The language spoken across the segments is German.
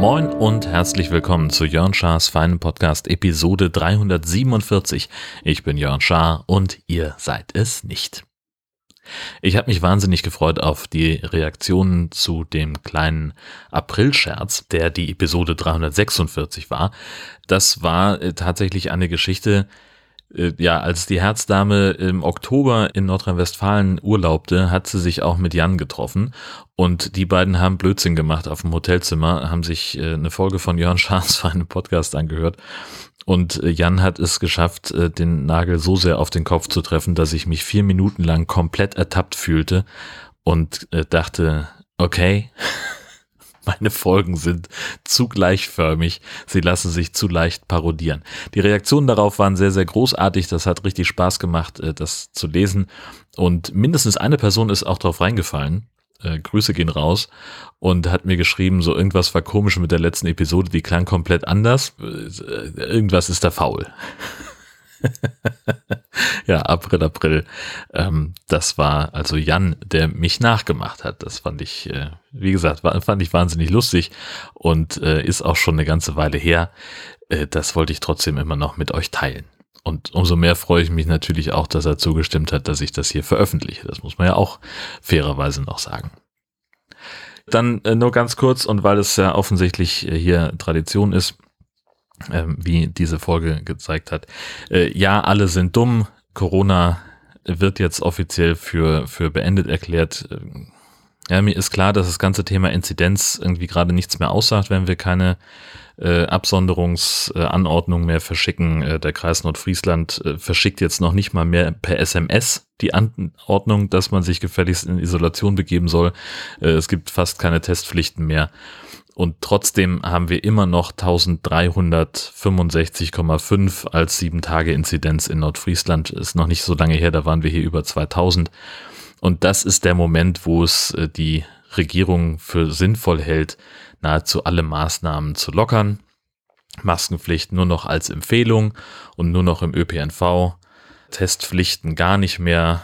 Moin und herzlich willkommen zu Jörn Schars feinen Podcast Episode 347. Ich bin Jörn Schaar und ihr seid es nicht. Ich habe mich wahnsinnig gefreut auf die Reaktionen zu dem kleinen Aprilscherz, der die Episode 346 war. Das war äh, tatsächlich eine Geschichte, ja, als die Herzdame im Oktober in Nordrhein-Westfalen urlaubte, hat sie sich auch mit Jan getroffen. Und die beiden haben Blödsinn gemacht auf dem Hotelzimmer, haben sich äh, eine Folge von Jörn Schaas für einen Podcast angehört. Und äh, Jan hat es geschafft, den Nagel so sehr auf den Kopf zu treffen, dass ich mich vier Minuten lang komplett ertappt fühlte und dachte, okay, meine Folgen sind zu gleichförmig. Sie lassen sich zu leicht parodieren. Die Reaktionen darauf waren sehr, sehr großartig. Das hat richtig Spaß gemacht, äh, das zu lesen. Und mindestens eine Person ist auch drauf reingefallen. Äh, Grüße gehen raus und hat mir geschrieben, so irgendwas war komisch mit der letzten Episode, die klang komplett anders. Äh, irgendwas ist da faul. ja, April, April. Ähm, das war also Jan, der mich nachgemacht hat. Das fand ich, äh, wie gesagt, war, fand ich wahnsinnig lustig und äh, ist auch schon eine ganze Weile her. Äh, das wollte ich trotzdem immer noch mit euch teilen. Und umso mehr freue ich mich natürlich auch, dass er zugestimmt hat, dass ich das hier veröffentliche. Das muss man ja auch fairerweise noch sagen. Dann äh, nur ganz kurz und weil es ja offensichtlich äh, hier Tradition ist, wie diese Folge gezeigt hat. Äh, ja, alle sind dumm. Corona wird jetzt offiziell für, für beendet erklärt. Ähm, ja, mir ist klar, dass das ganze Thema Inzidenz irgendwie gerade nichts mehr aussagt, wenn wir keine äh, Absonderungsanordnung mehr verschicken. Äh, der Kreis Nordfriesland äh, verschickt jetzt noch nicht mal mehr per SMS die Anordnung, dass man sich gefälligst in Isolation begeben soll. Äh, es gibt fast keine Testpflichten mehr. Und trotzdem haben wir immer noch 1365,5 als 7 Tage Inzidenz in Nordfriesland. Ist noch nicht so lange her, da waren wir hier über 2000. Und das ist der Moment, wo es äh, die Regierung für sinnvoll hält, nahezu alle Maßnahmen zu lockern. Maskenpflicht nur noch als Empfehlung und nur noch im ÖPNV. Testpflichten gar nicht mehr.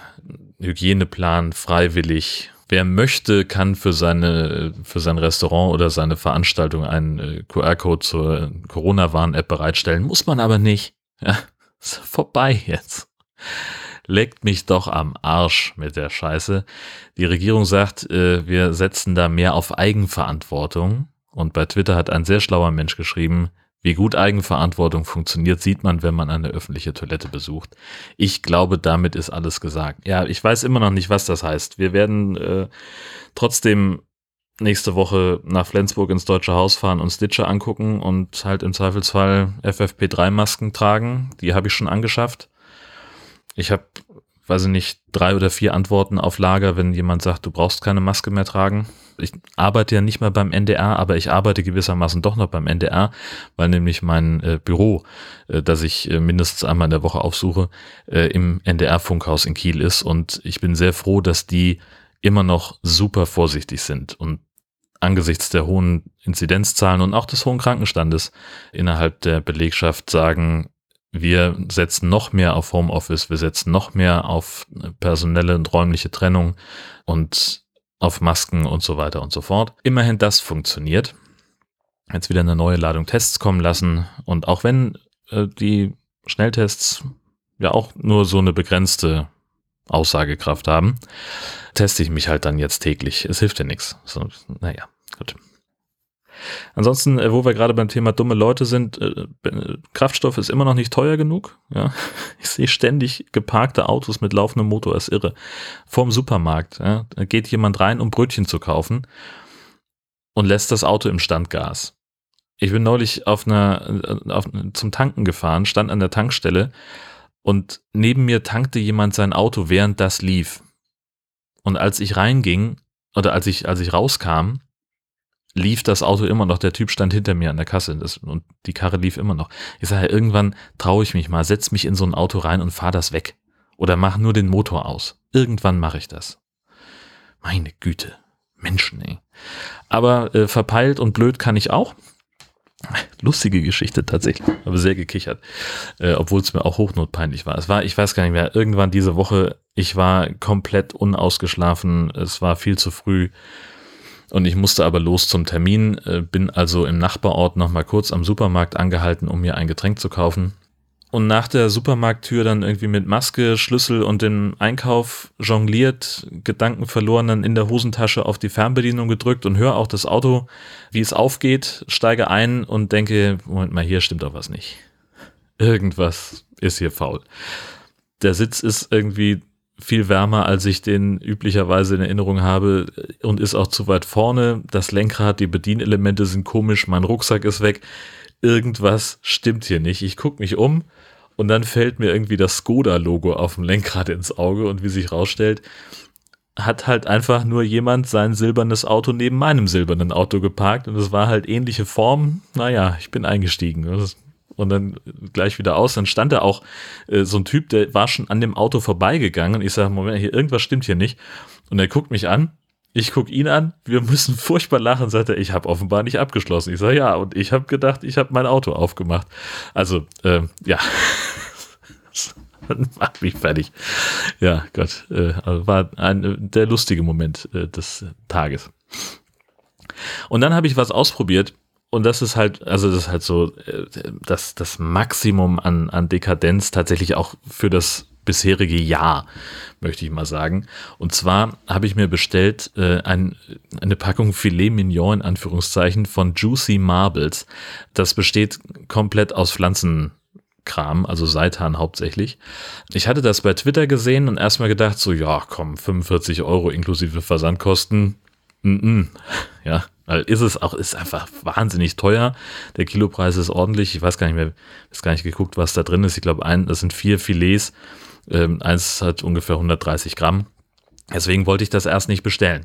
Hygieneplan freiwillig Wer möchte, kann für seine, für sein Restaurant oder seine Veranstaltung einen äh, QR-Code zur Corona-Warn-App bereitstellen. Muss man aber nicht. Ja, ist vorbei jetzt. Leckt mich doch am Arsch mit der Scheiße. Die Regierung sagt, äh, wir setzen da mehr auf Eigenverantwortung. Und bei Twitter hat ein sehr schlauer Mensch geschrieben, wie gut Eigenverantwortung funktioniert, sieht man, wenn man eine öffentliche Toilette besucht. Ich glaube, damit ist alles gesagt. Ja, ich weiß immer noch nicht, was das heißt. Wir werden äh, trotzdem nächste Woche nach Flensburg ins Deutsche Haus fahren und Stitcher angucken und halt im Zweifelsfall FFP3-Masken tragen. Die habe ich schon angeschafft. Ich habe, weiß ich nicht, drei oder vier Antworten auf Lager, wenn jemand sagt, du brauchst keine Maske mehr tragen ich arbeite ja nicht mehr beim NDR, aber ich arbeite gewissermaßen doch noch beim NDR, weil nämlich mein äh, Büro, äh, das ich äh, mindestens einmal in der Woche aufsuche, äh, im NDR-Funkhaus in Kiel ist. Und ich bin sehr froh, dass die immer noch super vorsichtig sind und angesichts der hohen Inzidenzzahlen und auch des hohen Krankenstandes innerhalb der Belegschaft sagen, wir setzen noch mehr auf Homeoffice, wir setzen noch mehr auf personelle und räumliche Trennung und auf Masken und so weiter und so fort. Immerhin das funktioniert. Jetzt wieder eine neue Ladung Tests kommen lassen und auch wenn äh, die Schnelltests ja auch nur so eine begrenzte Aussagekraft haben, teste ich mich halt dann jetzt täglich. Es hilft ja nichts. So, naja, gut. Ansonsten, äh, wo wir gerade beim Thema dumme Leute sind, äh, Kraftstoff ist immer noch nicht teuer genug. Ja? Ich sehe ständig geparkte Autos mit laufendem Motor, ist irre. Vorm Supermarkt ja? geht jemand rein, um Brötchen zu kaufen und lässt das Auto im Standgas. Ich bin neulich auf einer, äh, auf, zum Tanken gefahren, stand an der Tankstelle und neben mir tankte jemand sein Auto, während das lief. Und als ich reinging, oder als ich, als ich rauskam, lief das Auto immer noch. Der Typ stand hinter mir an der Kasse das, und die Karre lief immer noch. Ich sage, irgendwann traue ich mich mal, setz mich in so ein Auto rein und fahr das weg. Oder mach nur den Motor aus. Irgendwann mache ich das. Meine Güte. Menschen, ey. Aber äh, verpeilt und blöd kann ich auch. Lustige Geschichte tatsächlich, aber sehr gekichert, äh, obwohl es mir auch hochnotpeinlich war. Es war, ich weiß gar nicht mehr, irgendwann diese Woche, ich war komplett unausgeschlafen, es war viel zu früh und ich musste aber los zum Termin, äh, bin also im Nachbarort nochmal kurz am Supermarkt angehalten, um mir ein Getränk zu kaufen und nach der Supermarkttür dann irgendwie mit Maske, Schlüssel und dem Einkauf jongliert, Gedanken verloren, dann in der Hosentasche auf die Fernbedienung gedrückt und höre auch das Auto, wie es aufgeht, steige ein und denke, Moment mal, hier stimmt doch was nicht. Irgendwas ist hier faul. Der Sitz ist irgendwie viel wärmer, als ich den üblicherweise in Erinnerung habe und ist auch zu weit vorne. Das Lenkrad, die Bedienelemente sind komisch, mein Rucksack ist weg. Irgendwas stimmt hier nicht. Ich gucke mich um und dann fällt mir irgendwie das Skoda-Logo auf dem Lenkrad ins Auge und wie sich rausstellt, hat halt einfach nur jemand sein silbernes Auto neben meinem silbernen Auto geparkt und es war halt ähnliche Form. Naja, ich bin eingestiegen und dann gleich wieder aus. Dann stand da auch äh, so ein Typ, der war schon an dem Auto vorbeigegangen und ich sage, Moment, hier irgendwas stimmt hier nicht. Und er guckt mich an ich gucke ihn an, wir müssen furchtbar lachen, sagt er, ich habe offenbar nicht abgeschlossen. Ich sage, ja, und ich habe gedacht, ich habe mein Auto aufgemacht. Also, äh, ja, macht mich fertig. Ja, Gott, äh, also war ein, der lustige Moment äh, des Tages. Und dann habe ich was ausprobiert und das ist halt, also das ist halt so äh, das, das Maximum an, an Dekadenz tatsächlich auch für das bisherige Jahr, möchte ich mal sagen. Und zwar habe ich mir bestellt äh, ein, eine Packung Filet Mignon in Anführungszeichen von Juicy Marbles. Das besteht komplett aus Pflanzenkram, also Seitan hauptsächlich. Ich hatte das bei Twitter gesehen und erstmal gedacht, so, ja, komm, 45 Euro inklusive Versandkosten. Mm -mm. Ja, weil ist es auch, ist einfach wahnsinnig teuer. Der Kilopreis ist ordentlich. Ich weiß gar nicht mehr, ist gar nicht geguckt, was da drin ist. Ich glaube, ein, das sind vier Filets ähm, eins hat ungefähr 130 Gramm. Deswegen wollte ich das erst nicht bestellen.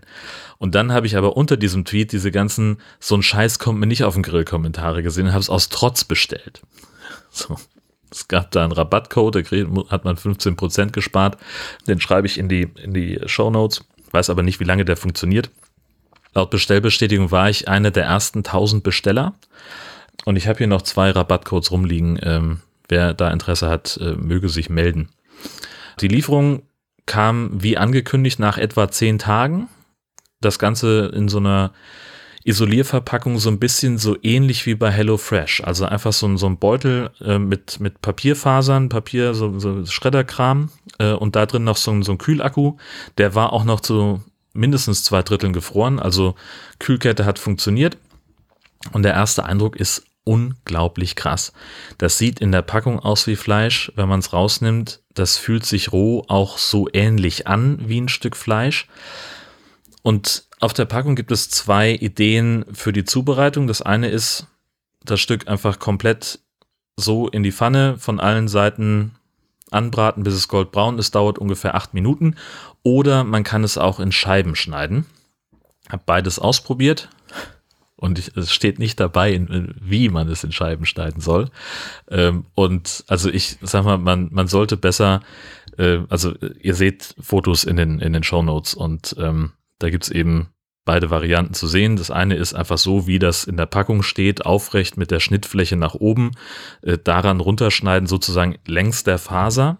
Und dann habe ich aber unter diesem Tweet diese ganzen, so ein Scheiß kommt mir nicht auf den Grill-Kommentare gesehen und habe es aus Trotz bestellt. So. Es gab da einen Rabattcode, da hat man 15% gespart. Den schreibe ich in die, in die Show Notes. Weiß aber nicht, wie lange der funktioniert. Laut Bestellbestätigung war ich einer der ersten 1000 Besteller. Und ich habe hier noch zwei Rabattcodes rumliegen. Ähm, wer da Interesse hat, äh, möge sich melden. Die Lieferung kam wie angekündigt nach etwa zehn Tagen. Das Ganze in so einer Isolierverpackung so ein bisschen so ähnlich wie bei HelloFresh. Also einfach so ein, so ein Beutel äh, mit, mit Papierfasern, Papier, so, so Schredderkram äh, und da drin noch so, so ein Kühlakku. Der war auch noch zu mindestens zwei Dritteln gefroren. Also Kühlkette hat funktioniert. Und der erste Eindruck ist unglaublich krass. Das sieht in der Packung aus wie Fleisch. Wenn man es rausnimmt, das fühlt sich roh auch so ähnlich an wie ein Stück Fleisch. Und auf der Packung gibt es zwei Ideen für die Zubereitung. Das eine ist, das Stück einfach komplett so in die Pfanne von allen Seiten anbraten, bis es goldbraun ist. Dauert ungefähr acht Minuten. Oder man kann es auch in Scheiben schneiden. Hab beides ausprobiert und ich, es steht nicht dabei, wie man es in Scheiben schneiden soll. Ähm, und also ich sag mal, man, man sollte besser, äh, also ihr seht Fotos in den, in den Show Notes und ähm, da gibt's eben beide Varianten zu sehen. Das eine ist einfach so, wie das in der Packung steht, aufrecht mit der Schnittfläche nach oben, äh, daran runterschneiden, sozusagen längs der Faser.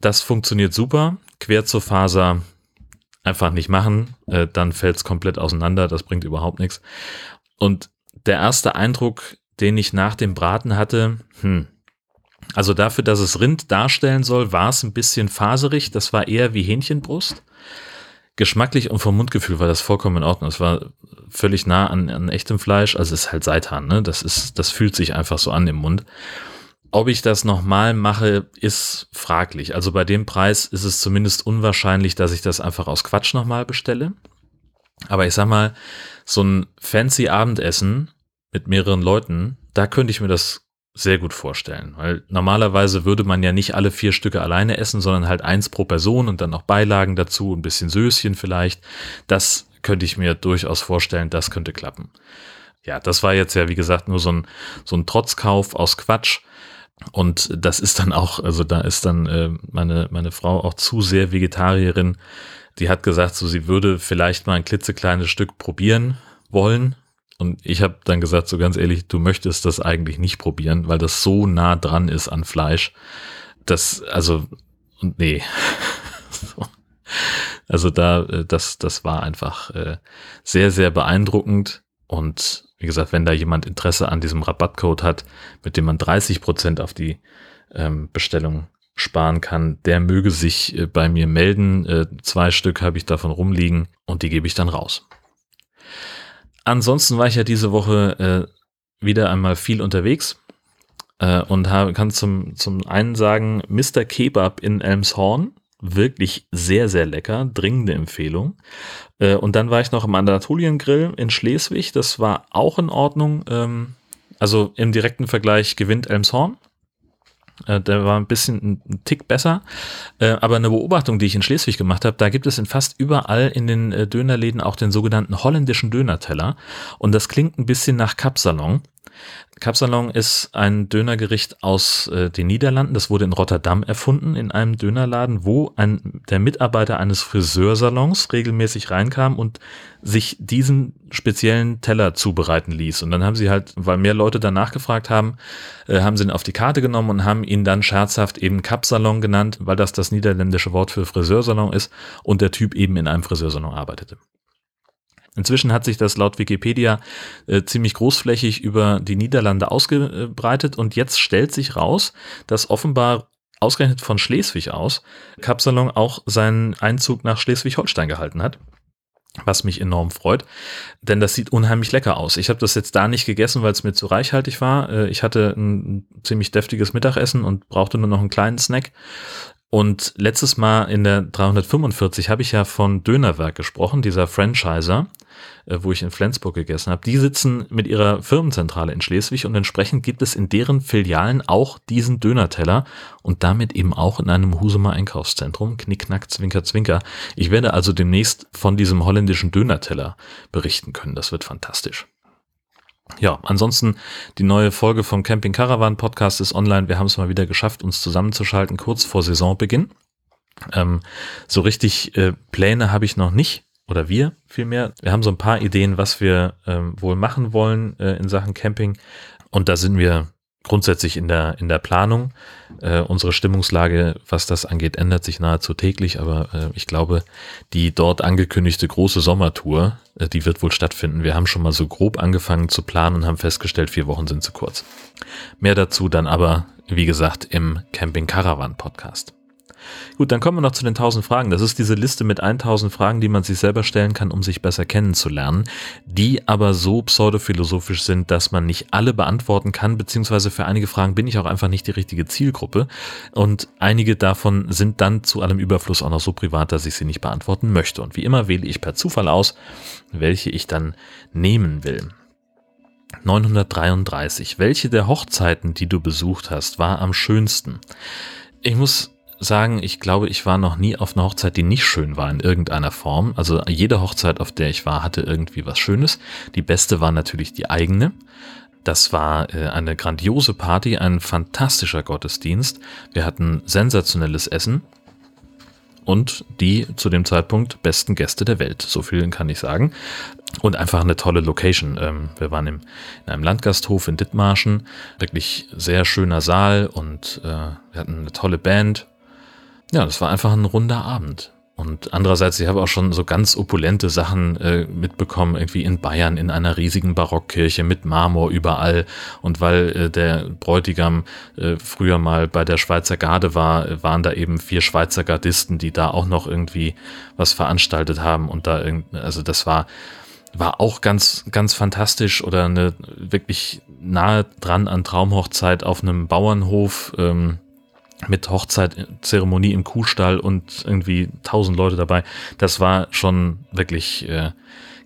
Das funktioniert super. Quer zur Faser einfach nicht machen, äh, dann fällt es komplett auseinander, das bringt überhaupt nichts. Und der erste Eindruck, den ich nach dem Braten hatte, hm, also dafür, dass es Rind darstellen soll, war es ein bisschen faserig. Das war eher wie Hähnchenbrust. Geschmacklich und vom Mundgefühl war das vollkommen in Ordnung. Es war völlig nah an, an echtem Fleisch. Also es ist halt Seitan, ne? Das ist, das fühlt sich einfach so an im Mund. Ob ich das nochmal mache, ist fraglich. Also bei dem Preis ist es zumindest unwahrscheinlich, dass ich das einfach aus Quatsch nochmal bestelle. Aber ich sag mal, so ein fancy Abendessen mit mehreren Leuten, da könnte ich mir das sehr gut vorstellen, weil normalerweise würde man ja nicht alle vier Stücke alleine essen, sondern halt eins pro Person und dann noch Beilagen dazu, ein bisschen Söschen vielleicht. Das könnte ich mir durchaus vorstellen, das könnte klappen. Ja, das war jetzt ja, wie gesagt, nur so ein, so ein Trotzkauf aus Quatsch. Und das ist dann auch, also da ist dann äh, meine, meine Frau auch zu sehr Vegetarierin, die hat gesagt, so sie würde vielleicht mal ein klitzekleines Stück probieren wollen. Und ich habe dann gesagt, so ganz ehrlich, du möchtest das eigentlich nicht probieren, weil das so nah dran ist an Fleisch. Das, also, nee. Also da, äh, das, das war einfach äh, sehr, sehr beeindruckend. Und wie gesagt, wenn da jemand Interesse an diesem Rabattcode hat, mit dem man 30 Prozent auf die ähm, Bestellung sparen kann, der möge sich äh, bei mir melden. Äh, zwei Stück habe ich davon rumliegen und die gebe ich dann raus. Ansonsten war ich ja diese Woche äh, wieder einmal viel unterwegs äh, und habe, kann zum, zum einen sagen, Mr. Kebab in Elmshorn, wirklich sehr, sehr lecker, dringende Empfehlung. Äh, und dann war ich noch im Anatolien-Grill in Schleswig, das war auch in Ordnung. Ähm, also im direkten Vergleich gewinnt Elmshorn. Äh, der war ein bisschen ein Tick besser. Äh, aber eine Beobachtung, die ich in Schleswig gemacht habe, da gibt es in fast überall in den Dönerläden auch den sogenannten holländischen Dönerteller. Und das klingt ein bisschen nach Kapsalon. Kapsalon ist ein Dönergericht aus äh, den Niederlanden. Das wurde in Rotterdam erfunden, in einem Dönerladen, wo ein, der Mitarbeiter eines Friseursalons regelmäßig reinkam und sich diesen speziellen Teller zubereiten ließ. Und dann haben sie halt, weil mehr Leute danach gefragt haben, äh, haben sie ihn auf die Karte genommen und haben ihn dann scherzhaft eben Kapsalon genannt, weil das das niederländische Wort für Friseursalon ist und der Typ eben in einem Friseursalon arbeitete. Inzwischen hat sich das laut Wikipedia äh, ziemlich großflächig über die Niederlande ausgebreitet und jetzt stellt sich raus, dass offenbar ausgerechnet von Schleswig aus Kapsalon auch seinen Einzug nach Schleswig-Holstein gehalten hat. Was mich enorm freut, denn das sieht unheimlich lecker aus. Ich habe das jetzt da nicht gegessen, weil es mir zu reichhaltig war. Äh, ich hatte ein ziemlich deftiges Mittagessen und brauchte nur noch einen kleinen Snack. Und letztes Mal in der 345 habe ich ja von Dönerwerk gesprochen, dieser Franchiser, äh, wo ich in Flensburg gegessen habe. Die sitzen mit ihrer Firmenzentrale in Schleswig und entsprechend gibt es in deren Filialen auch diesen Dönerteller und damit eben auch in einem Husumer Einkaufszentrum. Knickknack, Zwinker, Zwinker. Ich werde also demnächst von diesem holländischen Dönerteller berichten können. Das wird fantastisch. Ja, ansonsten die neue Folge vom Camping Caravan Podcast ist online. Wir haben es mal wieder geschafft, uns zusammenzuschalten, kurz vor Saisonbeginn. Ähm, so richtig äh, Pläne habe ich noch nicht, oder wir vielmehr. Wir haben so ein paar Ideen, was wir ähm, wohl machen wollen äh, in Sachen Camping. Und da sind wir grundsätzlich in der, in der Planung. Äh, unsere Stimmungslage, was das angeht, ändert sich nahezu täglich, aber äh, ich glaube, die dort angekündigte große Sommertour, äh, die wird wohl stattfinden. Wir haben schon mal so grob angefangen zu planen und haben festgestellt, vier Wochen sind zu kurz. Mehr dazu dann aber, wie gesagt, im Camping Caravan Podcast. Gut, dann kommen wir noch zu den 1000 Fragen. Das ist diese Liste mit 1000 Fragen, die man sich selber stellen kann, um sich besser kennenzulernen, die aber so pseudophilosophisch sind, dass man nicht alle beantworten kann, beziehungsweise für einige Fragen bin ich auch einfach nicht die richtige Zielgruppe. Und einige davon sind dann zu allem Überfluss auch noch so privat, dass ich sie nicht beantworten möchte. Und wie immer wähle ich per Zufall aus, welche ich dann nehmen will. 933. Welche der Hochzeiten, die du besucht hast, war am schönsten? Ich muss sagen, ich glaube, ich war noch nie auf einer Hochzeit, die nicht schön war in irgendeiner Form. Also jede Hochzeit, auf der ich war, hatte irgendwie was Schönes. Die beste war natürlich die eigene. Das war äh, eine grandiose Party, ein fantastischer Gottesdienst. Wir hatten sensationelles Essen und die zu dem Zeitpunkt besten Gäste der Welt. So viel kann ich sagen. Und einfach eine tolle Location. Ähm, wir waren im, in einem Landgasthof in Dithmarschen. Wirklich sehr schöner Saal und äh, wir hatten eine tolle Band ja, das war einfach ein runder Abend. Und andererseits, ich habe auch schon so ganz opulente Sachen äh, mitbekommen, irgendwie in Bayern in einer riesigen Barockkirche mit Marmor überall. Und weil äh, der Bräutigam äh, früher mal bei der Schweizer Garde war, waren da eben vier Schweizer Gardisten, die da auch noch irgendwie was veranstaltet haben. Und da also das war, war auch ganz, ganz fantastisch oder eine wirklich nahe dran an Traumhochzeit auf einem Bauernhof. Ähm, mit Hochzeitzeremonie im Kuhstall und irgendwie tausend Leute dabei. Das war schon wirklich äh,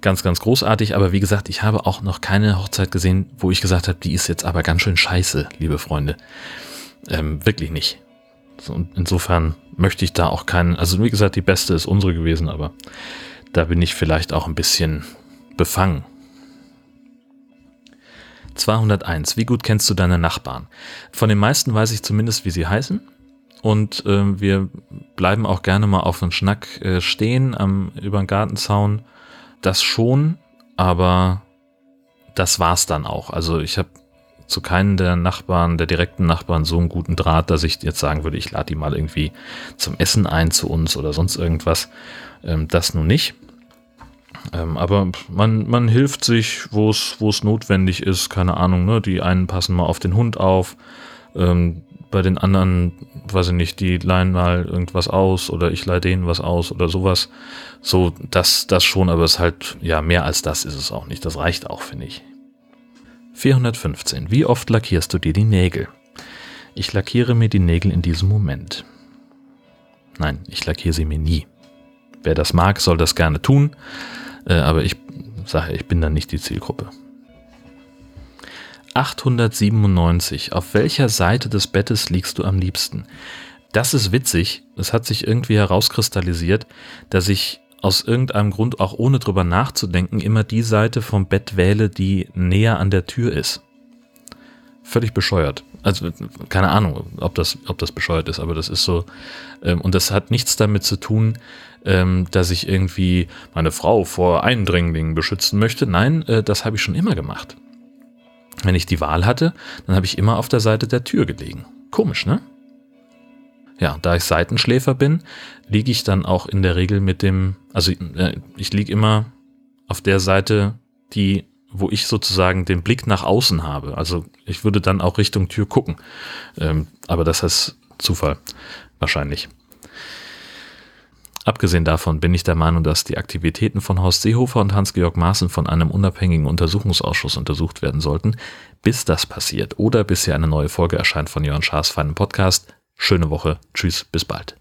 ganz, ganz großartig. Aber wie gesagt, ich habe auch noch keine Hochzeit gesehen, wo ich gesagt habe, die ist jetzt aber ganz schön scheiße, liebe Freunde. Ähm, wirklich nicht. Und insofern möchte ich da auch keinen, also wie gesagt, die beste ist unsere gewesen, aber da bin ich vielleicht auch ein bisschen befangen. 201. Wie gut kennst du deine Nachbarn? Von den meisten weiß ich zumindest, wie sie heißen. Und äh, wir bleiben auch gerne mal auf einen Schnack äh, stehen am, über den Gartenzaun. Das schon, aber das war's dann auch. Also ich habe zu keinen der Nachbarn, der direkten Nachbarn so einen guten Draht, dass ich jetzt sagen würde, ich lade die mal irgendwie zum Essen ein zu uns oder sonst irgendwas. Ähm, das nun nicht. Ähm, aber man, man hilft sich, wo es notwendig ist, keine Ahnung, ne? Die einen passen mal auf den Hund auf, ähm, bei den anderen, weiß ich nicht, die leihen mal irgendwas aus oder ich leihe denen was aus oder sowas. So, das, das schon, aber es ist halt, ja, mehr als das ist es auch nicht. Das reicht auch, finde ich. 415. Wie oft lackierst du dir die Nägel? Ich lackiere mir die Nägel in diesem Moment. Nein, ich lackiere sie mir nie. Wer das mag, soll das gerne tun, äh, aber ich sage, ich bin dann nicht die Zielgruppe. 897. Auf welcher Seite des Bettes liegst du am liebsten? Das ist witzig. Es hat sich irgendwie herauskristallisiert, dass ich aus irgendeinem Grund, auch ohne drüber nachzudenken, immer die Seite vom Bett wähle, die näher an der Tür ist. Völlig bescheuert. Also keine Ahnung, ob das, ob das bescheuert ist, aber das ist so. Ähm, und das hat nichts damit zu tun, ähm, dass ich irgendwie meine Frau vor Eindringlingen beschützen möchte. Nein, äh, das habe ich schon immer gemacht. Wenn ich die Wahl hatte, dann habe ich immer auf der Seite der Tür gelegen. Komisch, ne? Ja, da ich Seitenschläfer bin, liege ich dann auch in der Regel mit dem, also äh, ich liege immer auf der Seite, die, wo ich sozusagen den Blick nach außen habe. Also ich würde dann auch Richtung Tür gucken. Ähm, aber das ist Zufall, wahrscheinlich. Abgesehen davon bin ich der Meinung, dass die Aktivitäten von Horst Seehofer und Hans-Georg Maaßen von einem unabhängigen Untersuchungsausschuss untersucht werden sollten. Bis das passiert oder bis hier eine neue Folge erscheint von Jörn Schaas feinem Podcast. Schöne Woche. Tschüss, bis bald.